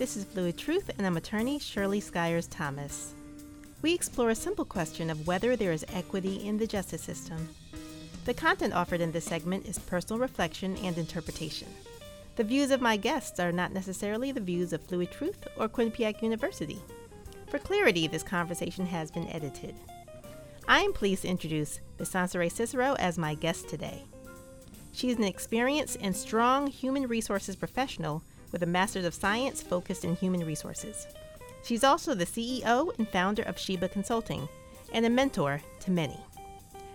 This is Fluid Truth, and I'm attorney Shirley Skyers Thomas. We explore a simple question of whether there is equity in the justice system. The content offered in this segment is personal reflection and interpretation. The views of my guests are not necessarily the views of Fluid Truth or Quinnipiac University. For clarity, this conversation has been edited. I am pleased to introduce Ms. Sansere Cicero as my guest today. She is an experienced and strong human resources professional with a Master's of Science focused in human resources. She's also the CEO and founder of Sheba Consulting and a mentor to many.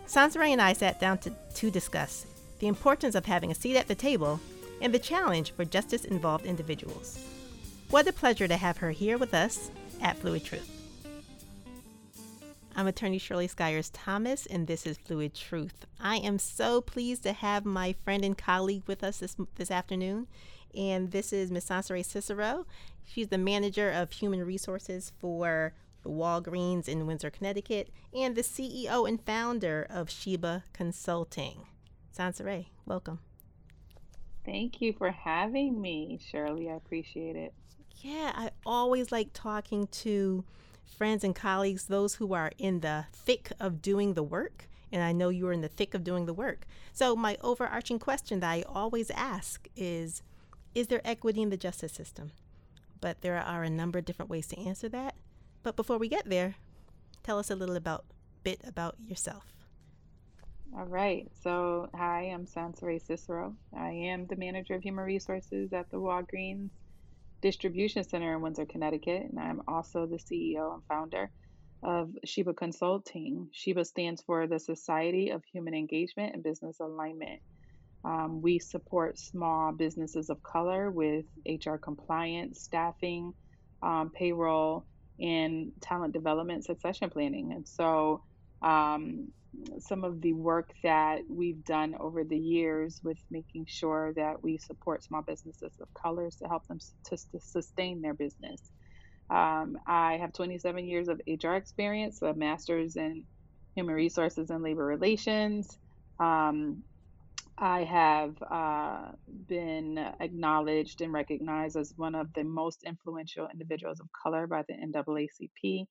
Sansere and I sat down to, to discuss the importance of having a seat at the table and the challenge for justice involved individuals. What a pleasure to have her here with us at Fluid Truth. I'm attorney Shirley Skyers Thomas, and this is Fluid Truth. I am so pleased to have my friend and colleague with us this, this afternoon, and this is Ms. Sansere Cicero. She's the manager of human resources for the Walgreens in Windsor, Connecticut, and the CEO and founder of Sheba Consulting. Sansere, welcome. Thank you for having me, Shirley. I appreciate it. Yeah, I always like talking to friends and colleagues, those who are in the thick of doing the work. And I know you're in the thick of doing the work. So, my overarching question that I always ask is Is there equity in the justice system? But there are a number of different ways to answer that. But before we get there, tell us a little about bit about yourself. All right. So, hi, I'm Sansere Cicero. I am the manager of human resources at the Walgreens distribution center in Windsor, Connecticut, and I'm also the CEO and founder of Sheba Consulting. Sheba stands for the Society of Human Engagement and Business Alignment. Um, we support small businesses of color with HR compliance, staffing, um, payroll, and talent development succession planning. And so um, some of the work that we've done over the years with making sure that we support small businesses of colors to help them to, to sustain their business. Um, I have 27 years of HR experience, a master's in human resources and labor relations. Um, I have uh, been acknowledged and recognized as one of the most influential individuals of color by the NAACP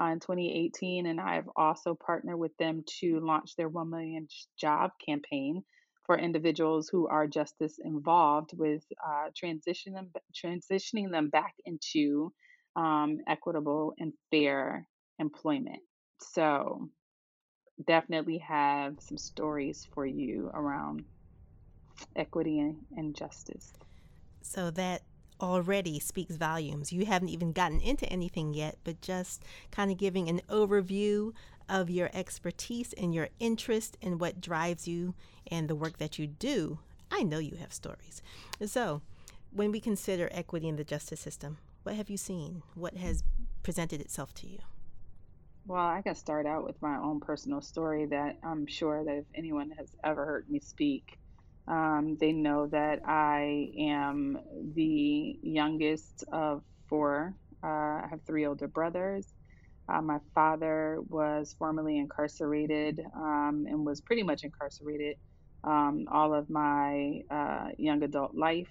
uh, in 2018, and I've also partnered with them to launch their 1 million job campaign for individuals who are justice involved with uh, transition them, transitioning them back into um, equitable and fair employment. So, definitely have some stories for you around equity and, and justice. So, that already speaks volumes. You haven't even gotten into anything yet, but just kind of giving an overview of your expertise and your interest and what drives you and the work that you do. I know you have stories. So, when we consider equity in the justice system, what have you seen? What has presented itself to you? Well, I can start out with my own personal story that I'm sure that if anyone has ever heard me speak, um, they know that I am the youngest of four. Uh, I have three older brothers. Uh, my father was formerly incarcerated um, and was pretty much incarcerated um, all of my uh, young adult life.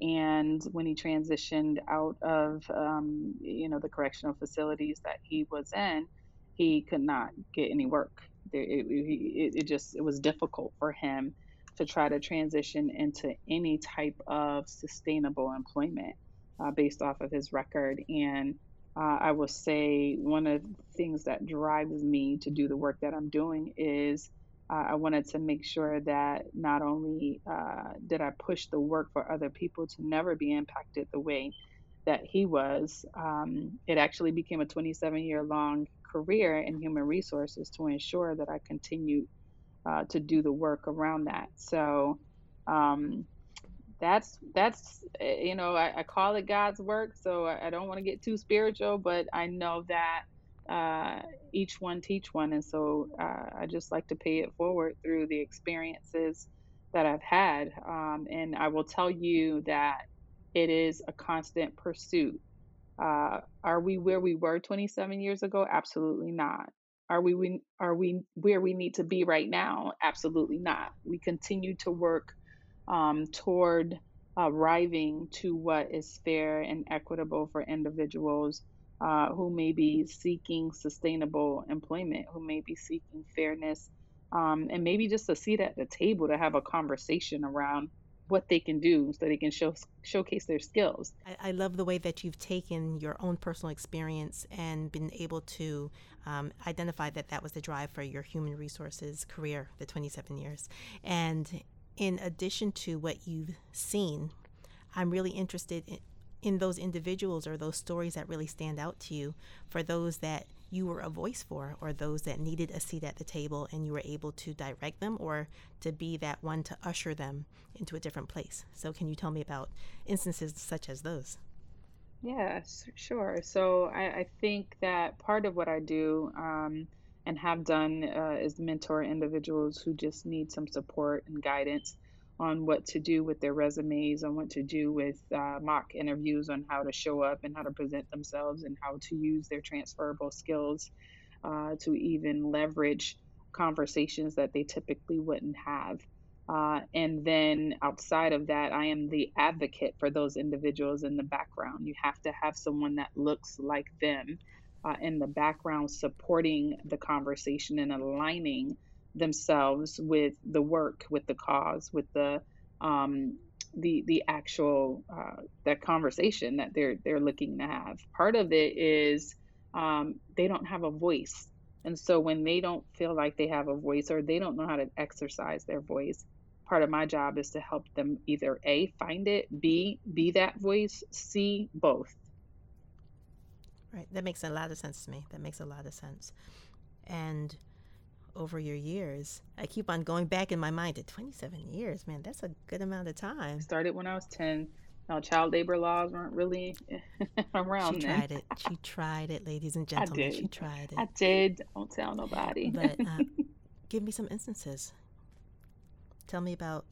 And when he transitioned out of, um, you know, the correctional facilities that he was in, he could not get any work. It, it, it just it was difficult for him to try to transition into any type of sustainable employment uh, based off of his record. And uh, I will say one of the things that drives me to do the work that I'm doing is uh, I wanted to make sure that not only uh, did I push the work for other people to never be impacted the way that he was, um, it actually became a 27 year long career in human resources to ensure that I continued uh, to do the work around that. So um, that's that's eh, you know I, I, call it God's work. So I, I don't want to get too spiritual, but I know that uh, each one teach one, and so uh, I just like to pay it forward through the experiences that I've had. Um, and I will tell you that it is a constant pursuit. Uh, are we where we were 27 years ago? Absolutely not. Are we, we are we where we need to be right now? Absolutely not. We continue to work um, toward arriving to what is fair and equitable for individuals uh, who may be seeking sustainable employment, who may be seeking fairness, um, and maybe just a seat at the table to have a conversation around what they can do so they can show showcase their skills. I, I, love the way that you've taken your own personal experience and been able to um, identify that that was the drive for your human resources career, the 27 years. And in addition to what you've seen, I'm really interested in, in those individuals or those stories that really stand out to you for those that you were a voice for or those that needed a seat at the table and you were able to direct them or to be that one to usher them into a different place. So, can you tell me about instances such as those? Yes, sure. So, I, I think that part of what I do um, and have done uh, is mentor individuals who just need some support and guidance on what to do with their resumes, on what to do with uh, mock interviews, on how to show up and how to present themselves, and how to use their transferable skills uh, to even leverage conversations that they typically wouldn't have. Uh, and then outside of that, I am the advocate for those individuals in the background. You have to have someone that looks like them uh, in the background supporting the conversation and aligning themselves with the work, with the cause, with the um, the the actual uh, that conversation that they're they're looking to have. Part of it is um, they don't have a voice, and so when they don't feel like they have a voice or they don't know how to exercise their voice, part of my job is to help them either a find it, b be that voice, c both. Right, that makes a lot of sense to me. That makes a lot of sense, and over your years. I keep on going back in my mind to 27 years. Man, that's a good amount of time. Started when I was 10. No, child labor laws weren't really around she then. tried it. She tried it, ladies and gentlemen. I did. She tried it. I did. Don't tell nobody. but uh, give me some instances. Tell me about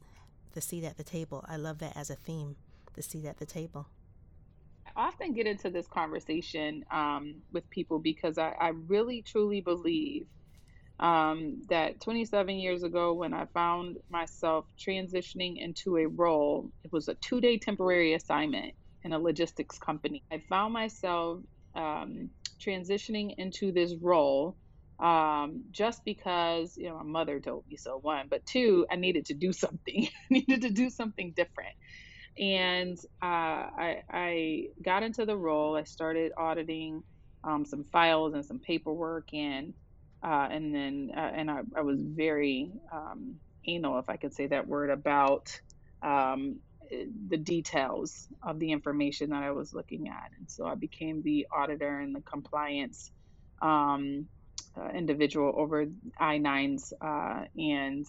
the seat at the table. I love that as a theme. The seat at the table. I often get into this conversation um, with people because I, I really truly believe um, that 27 years ago, when I found myself transitioning into a role, it was a two day temporary assignment in a logistics company. I found myself um, transitioning into this role um, just because, you know, my mother told me so, one, but two, I needed to do something, I needed to do something different. And uh, I, I got into the role, I started auditing um, some files and some paperwork and uh, and then uh, and I, I, was very um, anal, if I could say that word, about um, the details of the information that I was looking at, and so I became the auditor and the compliance um, uh, individual over I nines uh, and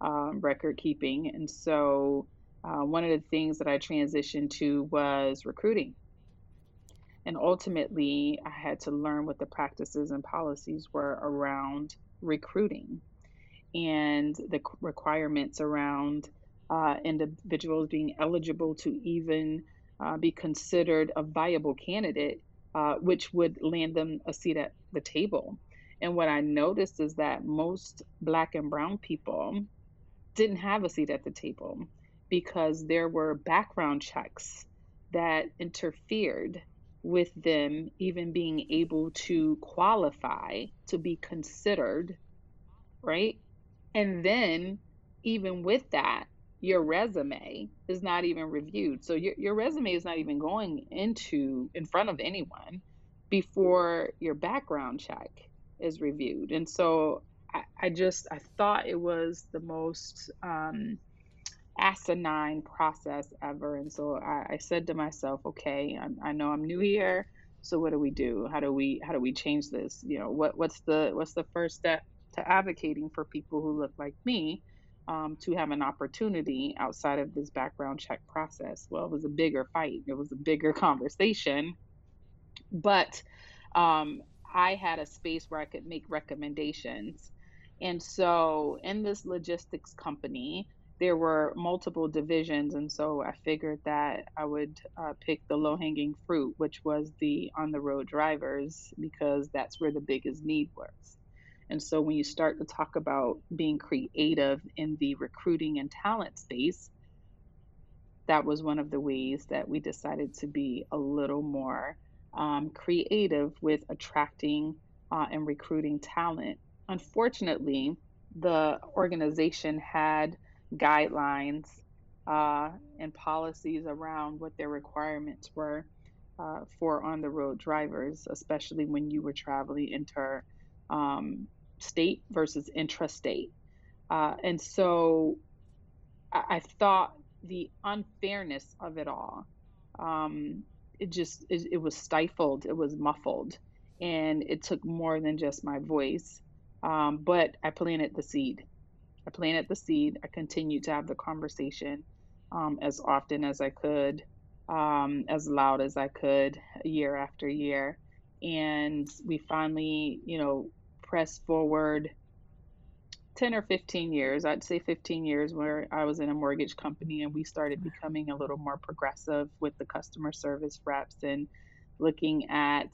um, record keeping, and so. Uh, one of the things that I transitioned to was recruiting and ultimately, I had to learn what the practices and policies were around recruiting and the requirements around uh, individuals being eligible to even uh, be considered a viable candidate, uh, which would land them a seat at the table. And what I noticed is that most Black and Brown people didn't have a seat at the table because there were background checks that interfered with them even being able to qualify to be considered, right? And then, even with that, your resume is not even reviewed. So your, your resume is not even going into in front of anyone before your background check is reviewed. And so I, I just I thought it was the most um, asinine process ever. And so I, I said to myself, okay, I, I, know I'm new here. So what do we do? How do we how do we change this? You know, what what's the what's the first step to advocating for people who look like me um, to have an opportunity outside of this background check process? Well, it was a bigger fight. It was a bigger conversation, but um, I had a space where I could make recommendations. And so in this logistics company, there were multiple divisions, and so I figured that I would uh, pick the low hanging fruit, which was the on the road drivers, because that's where the biggest need was. And so when you start to talk about being creative in the recruiting and talent space, that was one of the ways that we decided to be a little more um, creative with attracting uh, and recruiting talent. Unfortunately, the organization had guidelines uh, and policies around what their requirements were uh, for on the road drivers, especially when you were traveling inter um, state versus intrastate. Uh, and so I, I, thought the unfairness of it all, um, it just, it, it, was stifled, it was muffled, and it took more than just my voice. Um, but I planted the seed. I planted the seed. I continued to have the conversation um, as often as I could, um, as loud as I could, year after year. And we finally, you know, pressed forward 10 or 15 years. I'd say 15 years where I was in a mortgage company and we started becoming a little more progressive with the customer service reps and looking at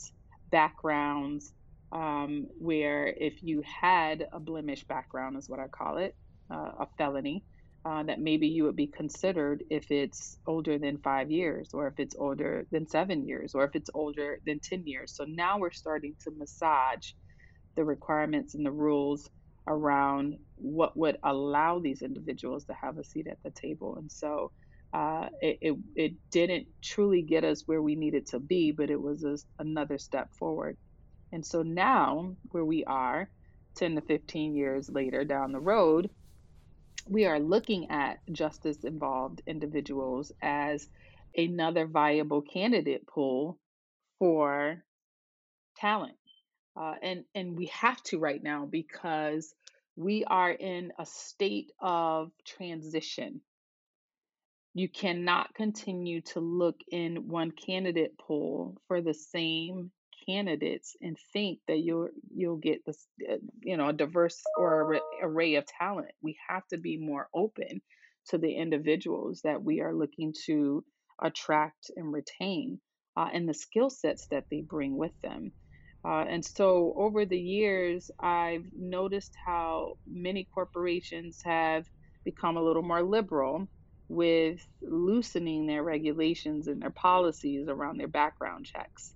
backgrounds um, where if you had a blemish background, is what I call it, uh, a felony, uh, that maybe you would be considered if it's older than five years, or if it's older than seven years, or if it's older than 10 years. So now we're starting to massage the requirements and the rules around what would allow these individuals to have a seat at the table. And so uh, it, it, it, didn't truly get us where we needed to be, but it was a, another step forward. And so now, where we are, 10 to 15 years later down the road, we are looking at justice involved individuals as another viable candidate pool for talent. Uh, and, and we have to right now because we are in a state of transition. You cannot continue to look in one candidate pool for the same candidates and think that you'll you'll get this uh, you know a diverse or array of talent. We have to be more open to the individuals that we are looking to attract and retain uh, and the skill sets that they bring with them. Uh, and so over the years i've noticed how many corporations have become a little more liberal with loosening their regulations and their policies around their background checks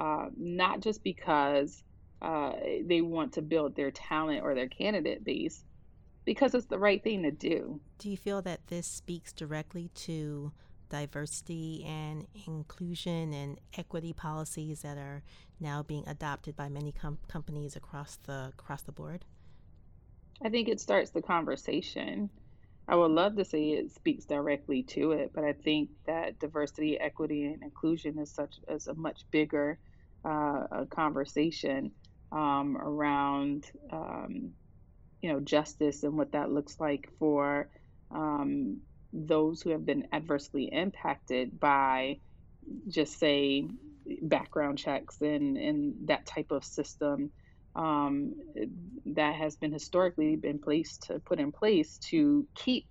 uh, not just because uh, they want to build their talent or their candidate base, because it's the right thing to do. Do you feel that this speaks directly to diversity and inclusion and equity policies that are now being adopted by many com- companies across the across the board? I think it starts the conversation. I would love to say it speaks directly to it, but I think that diversity, equity, and inclusion is such as a much bigger uh, a conversation um, around um, you know justice and what that looks like for um, those who have been adversely impacted by just say background checks and and that type of system um, that has been historically been placed to put in place to keep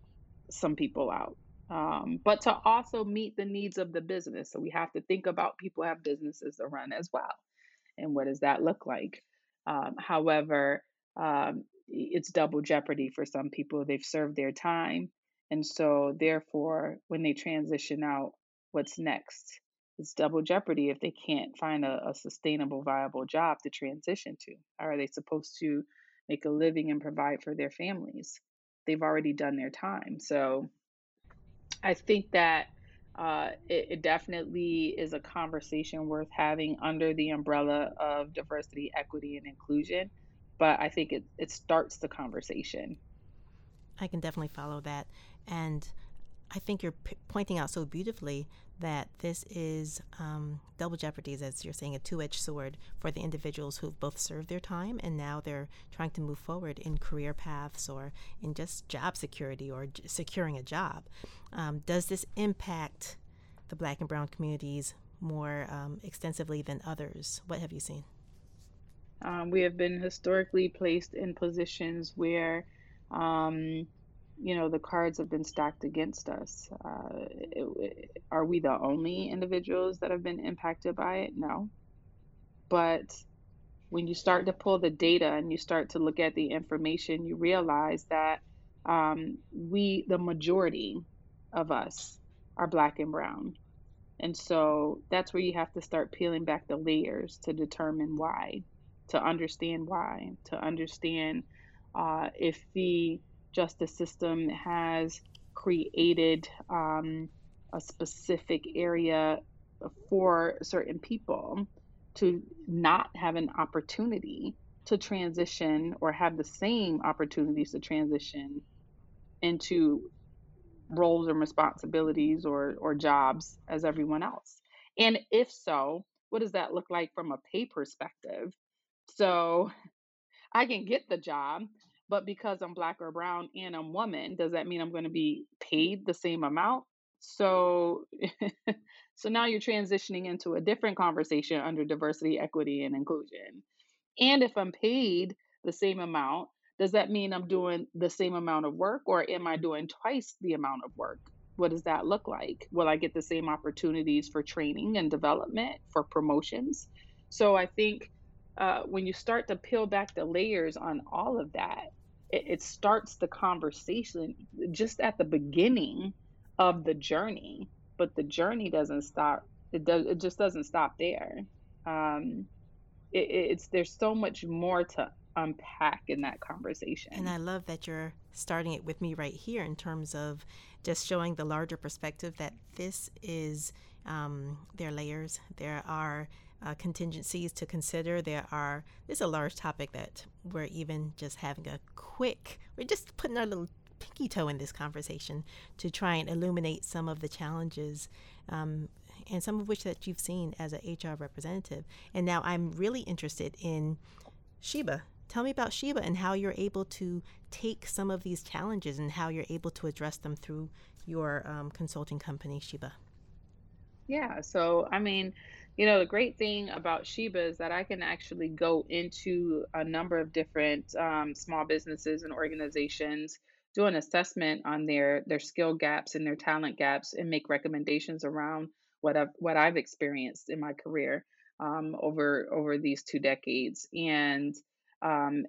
some people out, um, but to also meet the needs of the business. So we have to think about people have businesses to run as well, and what does that look like? Um, however, um, it's double jeopardy for some people. They've served their time, and so therefore, when they transition out, what's next? it's double jeopardy if they can't find a, a, sustainable, viable job to transition to. Are they supposed to make a living and provide for their families? They've already done their time. So I think that uh, it, it, definitely is a conversation worth having under the umbrella of diversity, equity, and inclusion. But I think it, it starts the conversation. I can definitely follow that. And I think you're p- pointing out so beautifully that this is um, double jeopardy, as you're saying, a two edged sword for the individuals who've both served their time and now they're trying to move forward in career paths or in just job security or j- securing a job. Um, does this impact the black and brown communities more um, extensively than others? What have you seen? Um, we have been historically placed in positions where um, you know the cards have been stacked against us. Uh, it, it, are we the only individuals that have been impacted by it? No. But when you start to pull the data and you start to look at the information, you realize that um, we, the majority of us, are black and brown. And so that's where you have to start peeling back the layers to determine why, to understand why, to understand uh, if the justice system has created um, a specific area for certain people to not have an opportunity to transition or have the same opportunities to transition into roles and responsibilities or or jobs as everyone else. And if so what does that look like from a pay perspective? So i can get the job but because i'm black or brown and i'm woman does that mean i'm going to be paid the same amount so so now you're transitioning into a different conversation under diversity equity and inclusion and if i'm paid the same amount does that mean I'm doing the same amount of work or am I doing twice the amount of work? What does that look like? Will I get the same opportunities for training and development, for promotions? So I think uh, when you start to peel back the layers on all of that, it, it starts the conversation just at the beginning of the journey. But the journey doesn't stop. It does. It just doesn't stop there. Um, it, it's there's so much more to unpack in that conversation. And I love that you're starting it with me right here in terms of just showing the larger perspective that this is um, there layers, there are uh, contingencies to consider. There are there's a large topic that we're even just having a quick. We're just putting our little pinky toe in this conversation to try and illuminate some of the challenges um, and some of which that you've seen as an HR representative. And now I'm really interested in Sheba Tell me about Sheba and how you're able to take some of these challenges and how you're able to address them through your um, consulting company, Sheba. Yeah, so I mean, you know, the great thing about Sheba is that I can actually go into a number of different um, small businesses and organizations, do an assessment on their their skill gaps and their talent gaps, and make recommendations around what I've what I've experienced in my career um, over over these two decades. And um,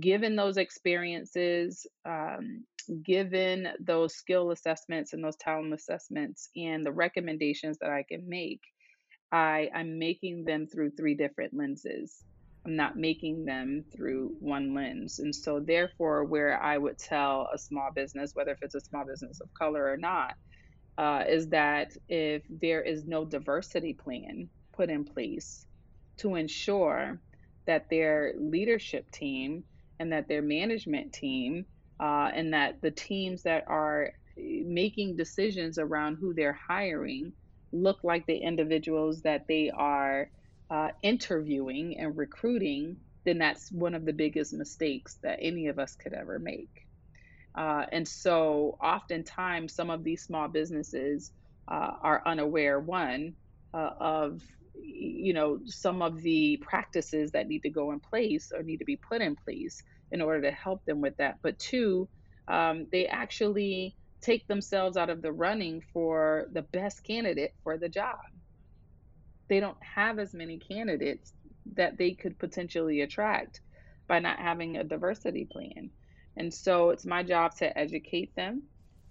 given those experiences, um, given those skill assessments and those talent assessments, and the recommendations that I can make, I, I'm making them through three different lenses. I'm not making them through one lens. And so, therefore, where I would tell a small business, whether if it's a small business of color or not, uh, is that if there is no diversity plan put in place to ensure that their leadership team and that their management team uh, and that the teams that are eh, making decisions around who they're hiring look like the individuals that they are uh, interviewing and recruiting, then that's one of the biggest mistakes that any of us could ever make. Uh, and so, oftentimes, some of these small businesses uh, are unaware, one, uh, of you know some of the practices that need to go in place or need to be put in place in order to help them with that but two um, they actually take themselves out of the running for the best candidate for the job. They don't have as many candidates that they could potentially attract by not having a diversity plan. And so it's my job to educate them.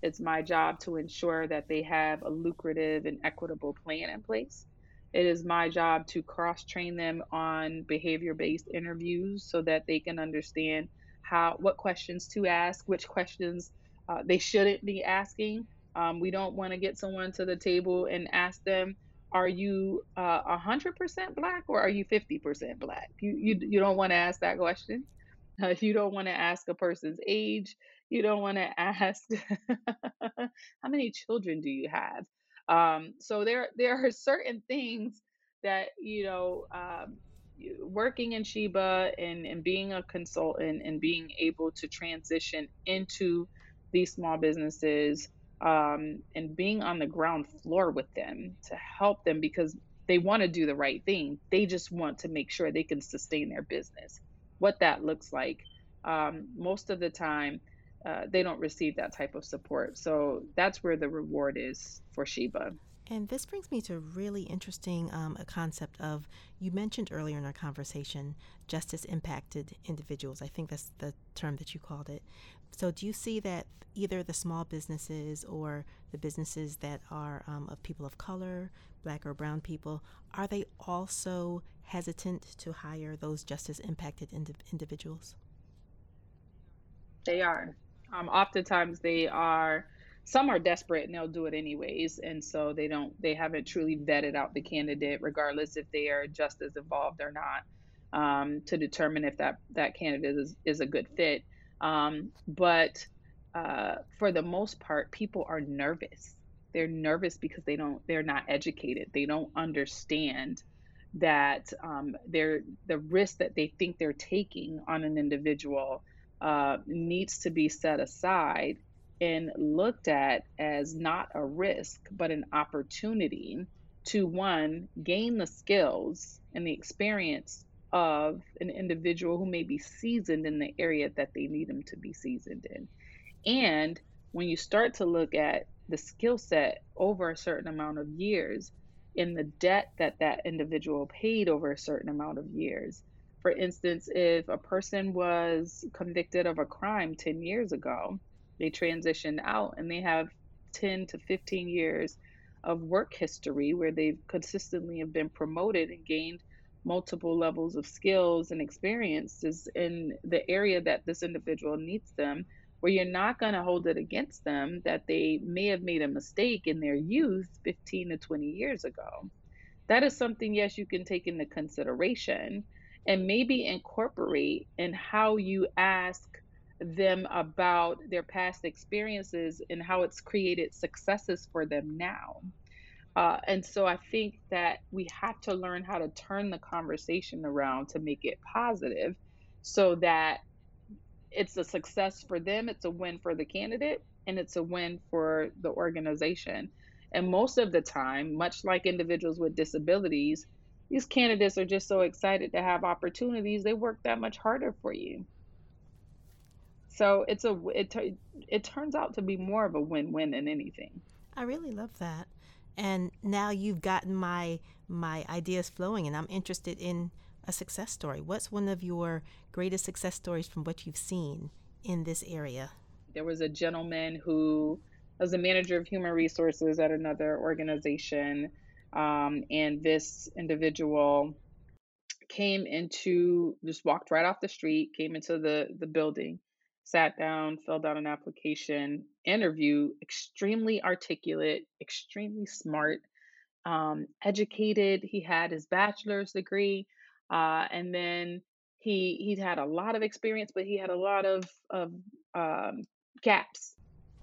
It's my job to ensure that they have a lucrative and equitable plan in place. It is my job to cross train them on behavior based interviews so that they can understand how what questions to ask, which questions uh, they shouldn't be asking. Um, we don't want to get someone to the table and ask them, "Are you uh, 100% black or are you 50% black?" You you you don't want to ask that question. Uh, you don't want to ask a person's age. You don't want to ask how many children do you have. Um, so there there are certain things that you know um, working in Sheba and, and being a consultant and being able to transition into these small businesses um, and being on the ground floor with them to help them because they want to do the right thing. They just want to make sure they can sustain their business. What that looks like, um, most of the time, uh, they don't receive that type of support. So that's where the reward is for Sheba. And this brings me to a really interesting um, a concept of you mentioned earlier in our conversation justice impacted individuals. I think that's the term that you called it. So, do you see that either the small businesses or the businesses that are um, of people of color, black or brown people, are they also hesitant to hire those justice impacted ind- individuals? They are. Um, oftentimes, they are some are desperate and they'll do it anyways and so they don't they haven't truly vetted out the candidate regardless if they are justice involved or not um, to determine if that that candidate is, is a good fit. Um, but uh, for the most part people are nervous. They're nervous because they don't they're not educated. They don't understand that um, they're the risk that they think they're taking on an individual uh, needs to be set aside and looked at as not a risk, but an opportunity to one, gain the skills and the experience of an individual who may be seasoned in the area that they need them to be seasoned in. And when you start to look at the skill set over a certain amount of years, in the debt that that individual paid over a certain amount of years. For instance, if a person was convicted of a crime 10 years ago they transitioned out and they have 10 to 15 years of work history where they've consistently have been promoted and gained multiple levels of skills and experiences in the area that this individual needs them where you're not going to hold it against them that they may have made a mistake in their youth 15 to 20 years ago. That is something yes you can take into consideration and maybe incorporate in how you ask them about their past experiences and how it's created successes for them now. Uh, and so I think that we have to learn how to turn the conversation around to make it positive so that it's a success for them, it's a win for the candidate, and it's a win for the organization. And most of the time, much like individuals with disabilities, these candidates are just so excited to have opportunities, they work that much harder for you. So it's a it it turns out to be more of a win-win than anything. I really love that. And now you've gotten my my ideas flowing and I'm interested in a success story. What's one of your greatest success stories from what you've seen in this area? There was a gentleman who was a manager of human resources at another organization. Um, and this individual came into just walked right off the street, came into the the building sat down, filled out an application, interview, extremely articulate, extremely smart, um, educated. He had his bachelor's degree, uh, and then he he's had a lot of experience, but he had a lot of of um, gaps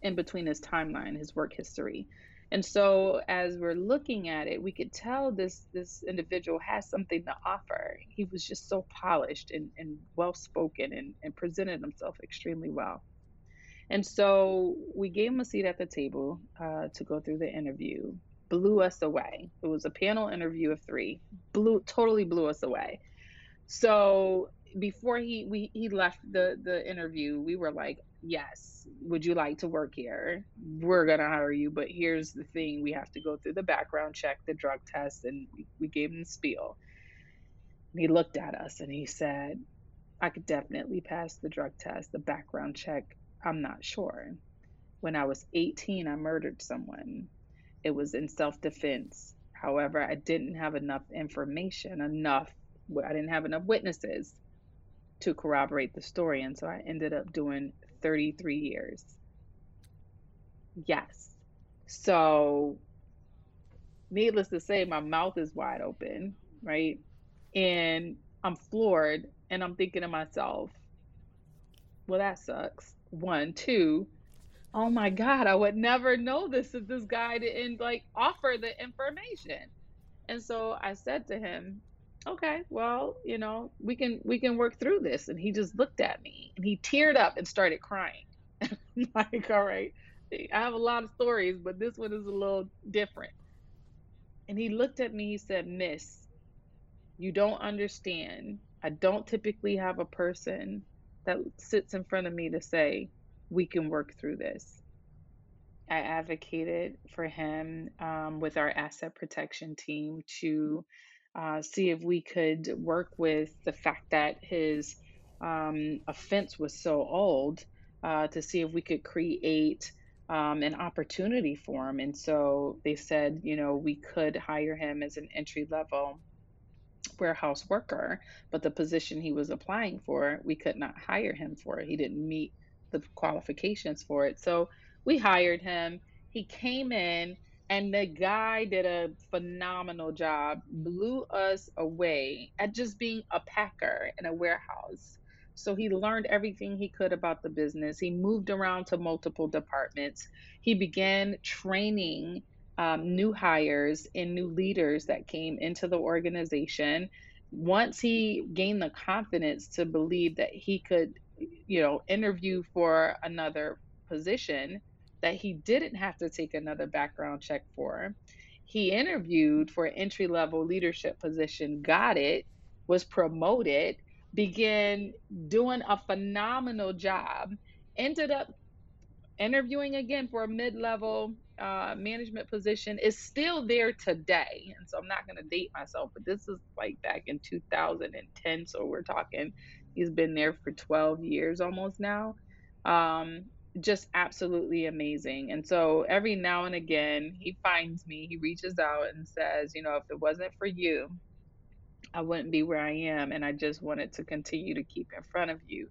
in between his timeline, his work history. And so as we're looking at it, we could tell this this individual has something to offer. He was just so polished and, and well spoken and, and presented himself extremely well. And so we gave him a seat at the table uh, to go through the interview. Blew us away. It was a panel interview of three. Blew totally blew us away. So before he we he left the the interview, we were like, yes, would you like to work here? We're to hire you, but here's the thing we have to go through the background check, the drug test, and we gave him the spiel. And he looked at us and he said, I could definitely pass the drug test, the background check. I'm not sure. When I was 18, I murdered someone. It was in self defense. However, I didn't have enough information, enough, I didn't have enough witnesses to corroborate the story. And so I ended up doing 33 years. Yes. So, needless to say, my mouth is wide open, right? And I'm floored and I'm thinking to myself, well, that sucks. One, two, oh my God, I would never know this if this guy didn't like offer the information. And so I said to him, okay well you know we can we can work through this. And he just looked at me and he teared up and started crying. Like all right i have a lot of stories but this one is a little different. And he looked at me he said miss you don't understand. I don't typically have a person that sits in front of me to say we can work through this. I advocated for him um, with our asset protection team to uh, see if we could work with the fact that his um, offense was so old uh, to see if we could create um, an opportunity for him. And so they said, you know, we could hire him as an entry level warehouse worker, but the position he was applying for, we could not hire him for it. He didn't meet the qualifications for it. So we hired him. He came in and the guy did a phenomenal job, blew us away at just being a packer in a warehouse. So he learned everything he could about the business. He moved around to multiple departments. He began training um, new hires and new leaders that came into the organization. Once he gained the confidence to believe that he could, you know, interview for another position that he didn't have to take another background check for, he interviewed for an entry level leadership position, got it, was promoted, began doing a phenomenal job, ended up interviewing again for a mid level uh, management position is still there today. And so I'm not going to date myself, but this is like back in 2010. So we're talking, he's been there for 12 years almost now. Um, just absolutely amazing. And so every now and again, he finds me, he reaches out and says, you know, if it wasn't for you, I wouldn't be where I am. And I just wanted to continue to keep in front of you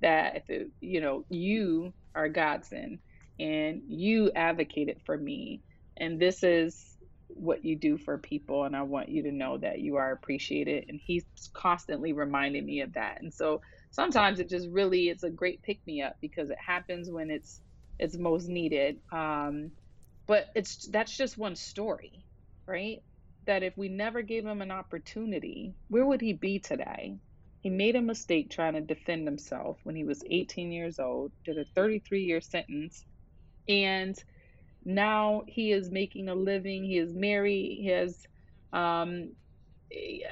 that if it, you know, you are Godson and you advocated for me. And this is what you do for people. And I want you to know that you are appreciated. And he's constantly reminding me of that. And so sometimes it just really it's a great pick me up because it happens when it's it's most needed. Um, but it's that's just one story, right? That if we never gave him an opportunity, where would he be today? He made a mistake trying to defend himself when he was 18 years old, did a 33 year sentence, and now he is making a living. He is married. He has, um,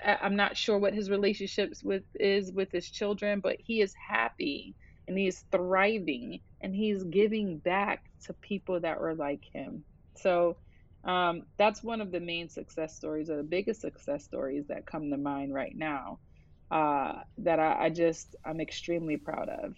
I'm not sure what his relationships with is with his children, but he is happy and he is thriving and he's giving back to people that were like him. So um, that's one of the main success stories or the biggest success stories that come to mind right now uh, that I, I just I'm extremely proud of.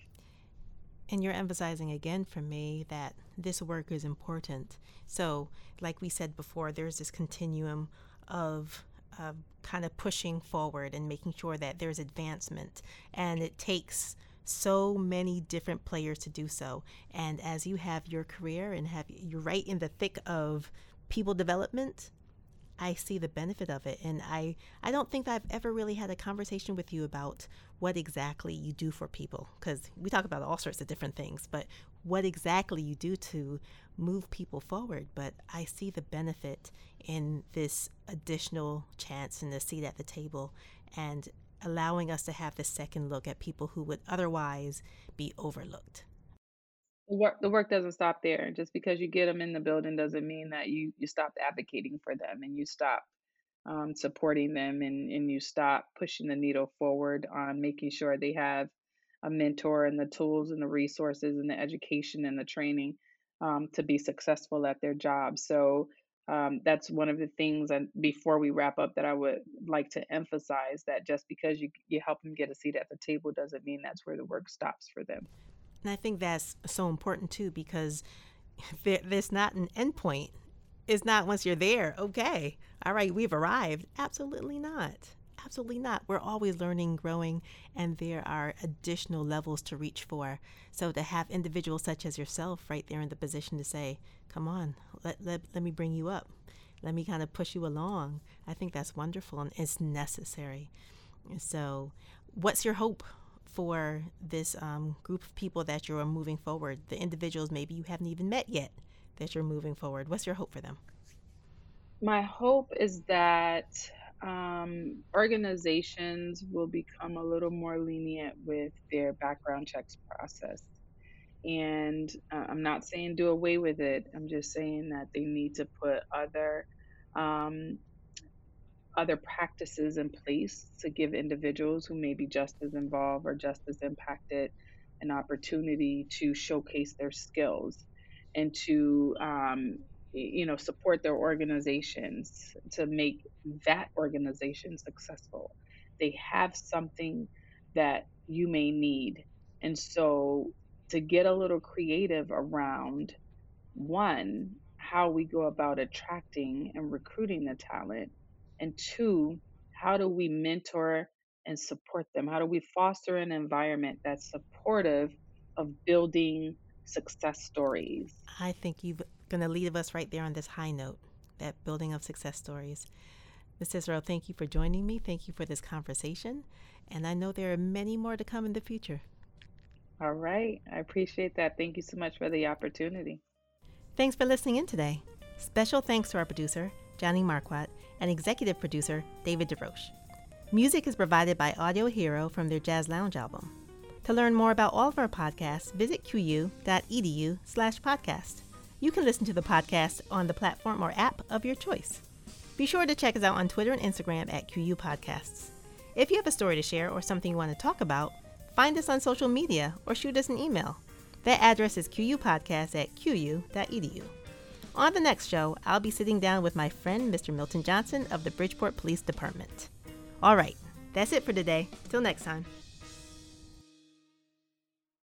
And you're emphasizing again for me that this work is important. So, like we said before, there's this continuum of uh, kind of pushing forward and making sure that there's advancement. And it takes so many different players to do so. And as you have your career and have you're right in the thick of people development, I see the benefit of it. And I, I don't think I've ever really had a conversation with you about what exactly you do for people. Because we talk about all sorts of different things, but what exactly you do to move people forward. But I see the benefit in this additional chance and the seat at the table and allowing us to have the second look at people who would otherwise be overlooked the work doesn't stop there. Just because you get them in the building doesn't mean that you you stop advocating for them and you stop um, supporting them and and you stop pushing the needle forward on making sure they have a mentor and the tools and the resources and the education and the training um, to be successful at their job. So um, that's one of the things and before we wrap up that I would like to emphasize that just because you you help them get a seat at the table doesn't mean that's where the work stops for them. And I think that's so important too because there, there's not an endpoint. It's not once you're there, okay, all right, we've arrived. Absolutely not. Absolutely not. We're always learning, growing, and there are additional levels to reach for. So to have individuals such as yourself right there in the position to say, come on, let, let, let me bring you up. Let me kind of push you along. I think that's wonderful and it's necessary. So, what's your hope for this um, group of people that you're moving forward, the individuals maybe you haven't even met yet that you're moving forward? What's your hope for them? My hope is that um, organizations will become a little more lenient with their background checks process. And uh, I'm not saying do away with it. I'm just saying that they need to put other um, other practices in place to give individuals who may be justice involved or justice impacted an opportunity to showcase their skills. and to um, you know support their organizations to make that organization successful. They have something that you may need. And so to get a little creative around one how we go about attracting and recruiting the talent and two how do we mentor and support them? How do we foster an environment that's supportive of building success stories? I think you're going to leave us right there on this high note that building of success stories Ms. Cicero, thank you for joining me. Thank you for this conversation. And I know there are many more to come in the future. All right. I appreciate that. Thank you so much for the opportunity. Thanks for listening in today. Special thanks to our producer, Johnny Marquardt, and executive producer, David DeRoche. Music is provided by Audio Hero from their Jazz Lounge album. To learn more about all of our podcasts, visit qu.edu slash podcast. You can listen to the podcast on the platform or app of your choice. Be sure to check us out on Twitter and Instagram at QU Podcasts. If you have a story to share or something you want to talk about, find us on social media or shoot us an email. That address is qupodcast at qu.edu. On the next show, I'll be sitting down with my friend Mr. Milton Johnson of the Bridgeport Police Department. All right, that's it for today. Till next time.